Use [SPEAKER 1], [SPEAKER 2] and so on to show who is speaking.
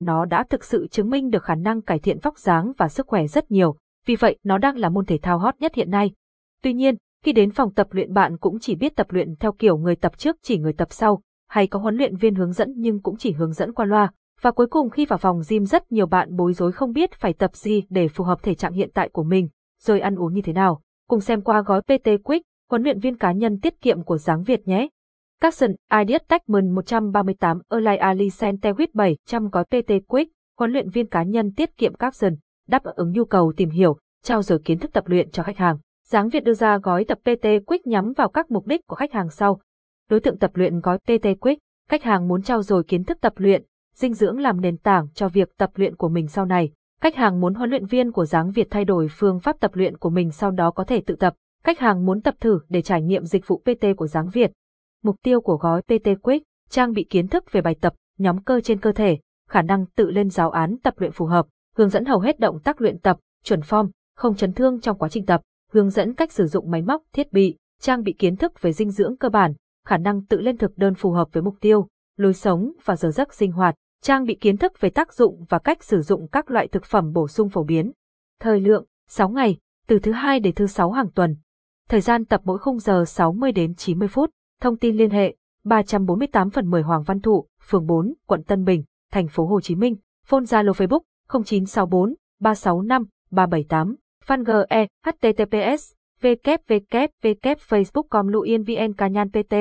[SPEAKER 1] nó đã thực sự chứng minh được khả năng cải thiện vóc dáng và sức khỏe rất nhiều, vì vậy nó đang là môn thể thao hot nhất hiện nay. Tuy nhiên, khi đến phòng tập luyện bạn cũng chỉ biết tập luyện theo kiểu người tập trước chỉ người tập sau, hay có huấn luyện viên hướng dẫn nhưng cũng chỉ hướng dẫn qua loa. Và cuối cùng khi vào phòng gym rất nhiều bạn bối rối không biết phải tập gì để phù hợp thể trạng hiện tại của mình, rồi ăn uống như thế nào. Cùng xem qua gói PT Quick, huấn luyện viên cá nhân tiết kiệm của dáng Việt nhé. Capson, Ideas Techman 138 Erlai Ali Centewit 700 gói PT Quick, huấn luyện viên cá nhân tiết kiệm Capson, đáp ứng nhu cầu tìm hiểu, trao dồi kiến thức tập luyện cho khách hàng. Giáng Việt đưa ra gói tập PT Quick nhắm vào các mục đích của khách hàng sau. Đối tượng tập luyện gói PT Quick, khách hàng muốn trao dồi kiến thức tập luyện, dinh dưỡng làm nền tảng cho việc tập luyện của mình sau này. Khách hàng muốn huấn luyện viên của Giáng Việt thay đổi phương pháp tập luyện của mình sau đó có thể tự tập. Khách hàng muốn tập thử để trải nghiệm dịch vụ PT của Giáng Việt. Mục tiêu của gói PT Quick, trang bị kiến thức về bài tập, nhóm cơ trên cơ thể, khả năng tự lên giáo án tập luyện phù hợp, hướng dẫn hầu hết động tác luyện tập, chuẩn form, không chấn thương trong quá trình tập, hướng dẫn cách sử dụng máy móc, thiết bị, trang bị kiến thức về dinh dưỡng cơ bản, khả năng tự lên thực đơn phù hợp với mục tiêu, lối sống và giờ giấc sinh hoạt, trang bị kiến thức về tác dụng và cách sử dụng các loại thực phẩm bổ sung phổ biến. Thời lượng, 6 ngày, từ thứ hai đến thứ sáu hàng tuần. Thời gian tập mỗi khung giờ 60 đến 90 phút. Thông tin liên hệ 348 phần 10 Hoàng Văn Thụ, phường 4, quận Tân Bình, thành phố Hồ Chí Minh. Phone Zalo Facebook 0964 365 378. Fan GE, HTTPS, www.facebook.com luyenvn Cá Nhan PT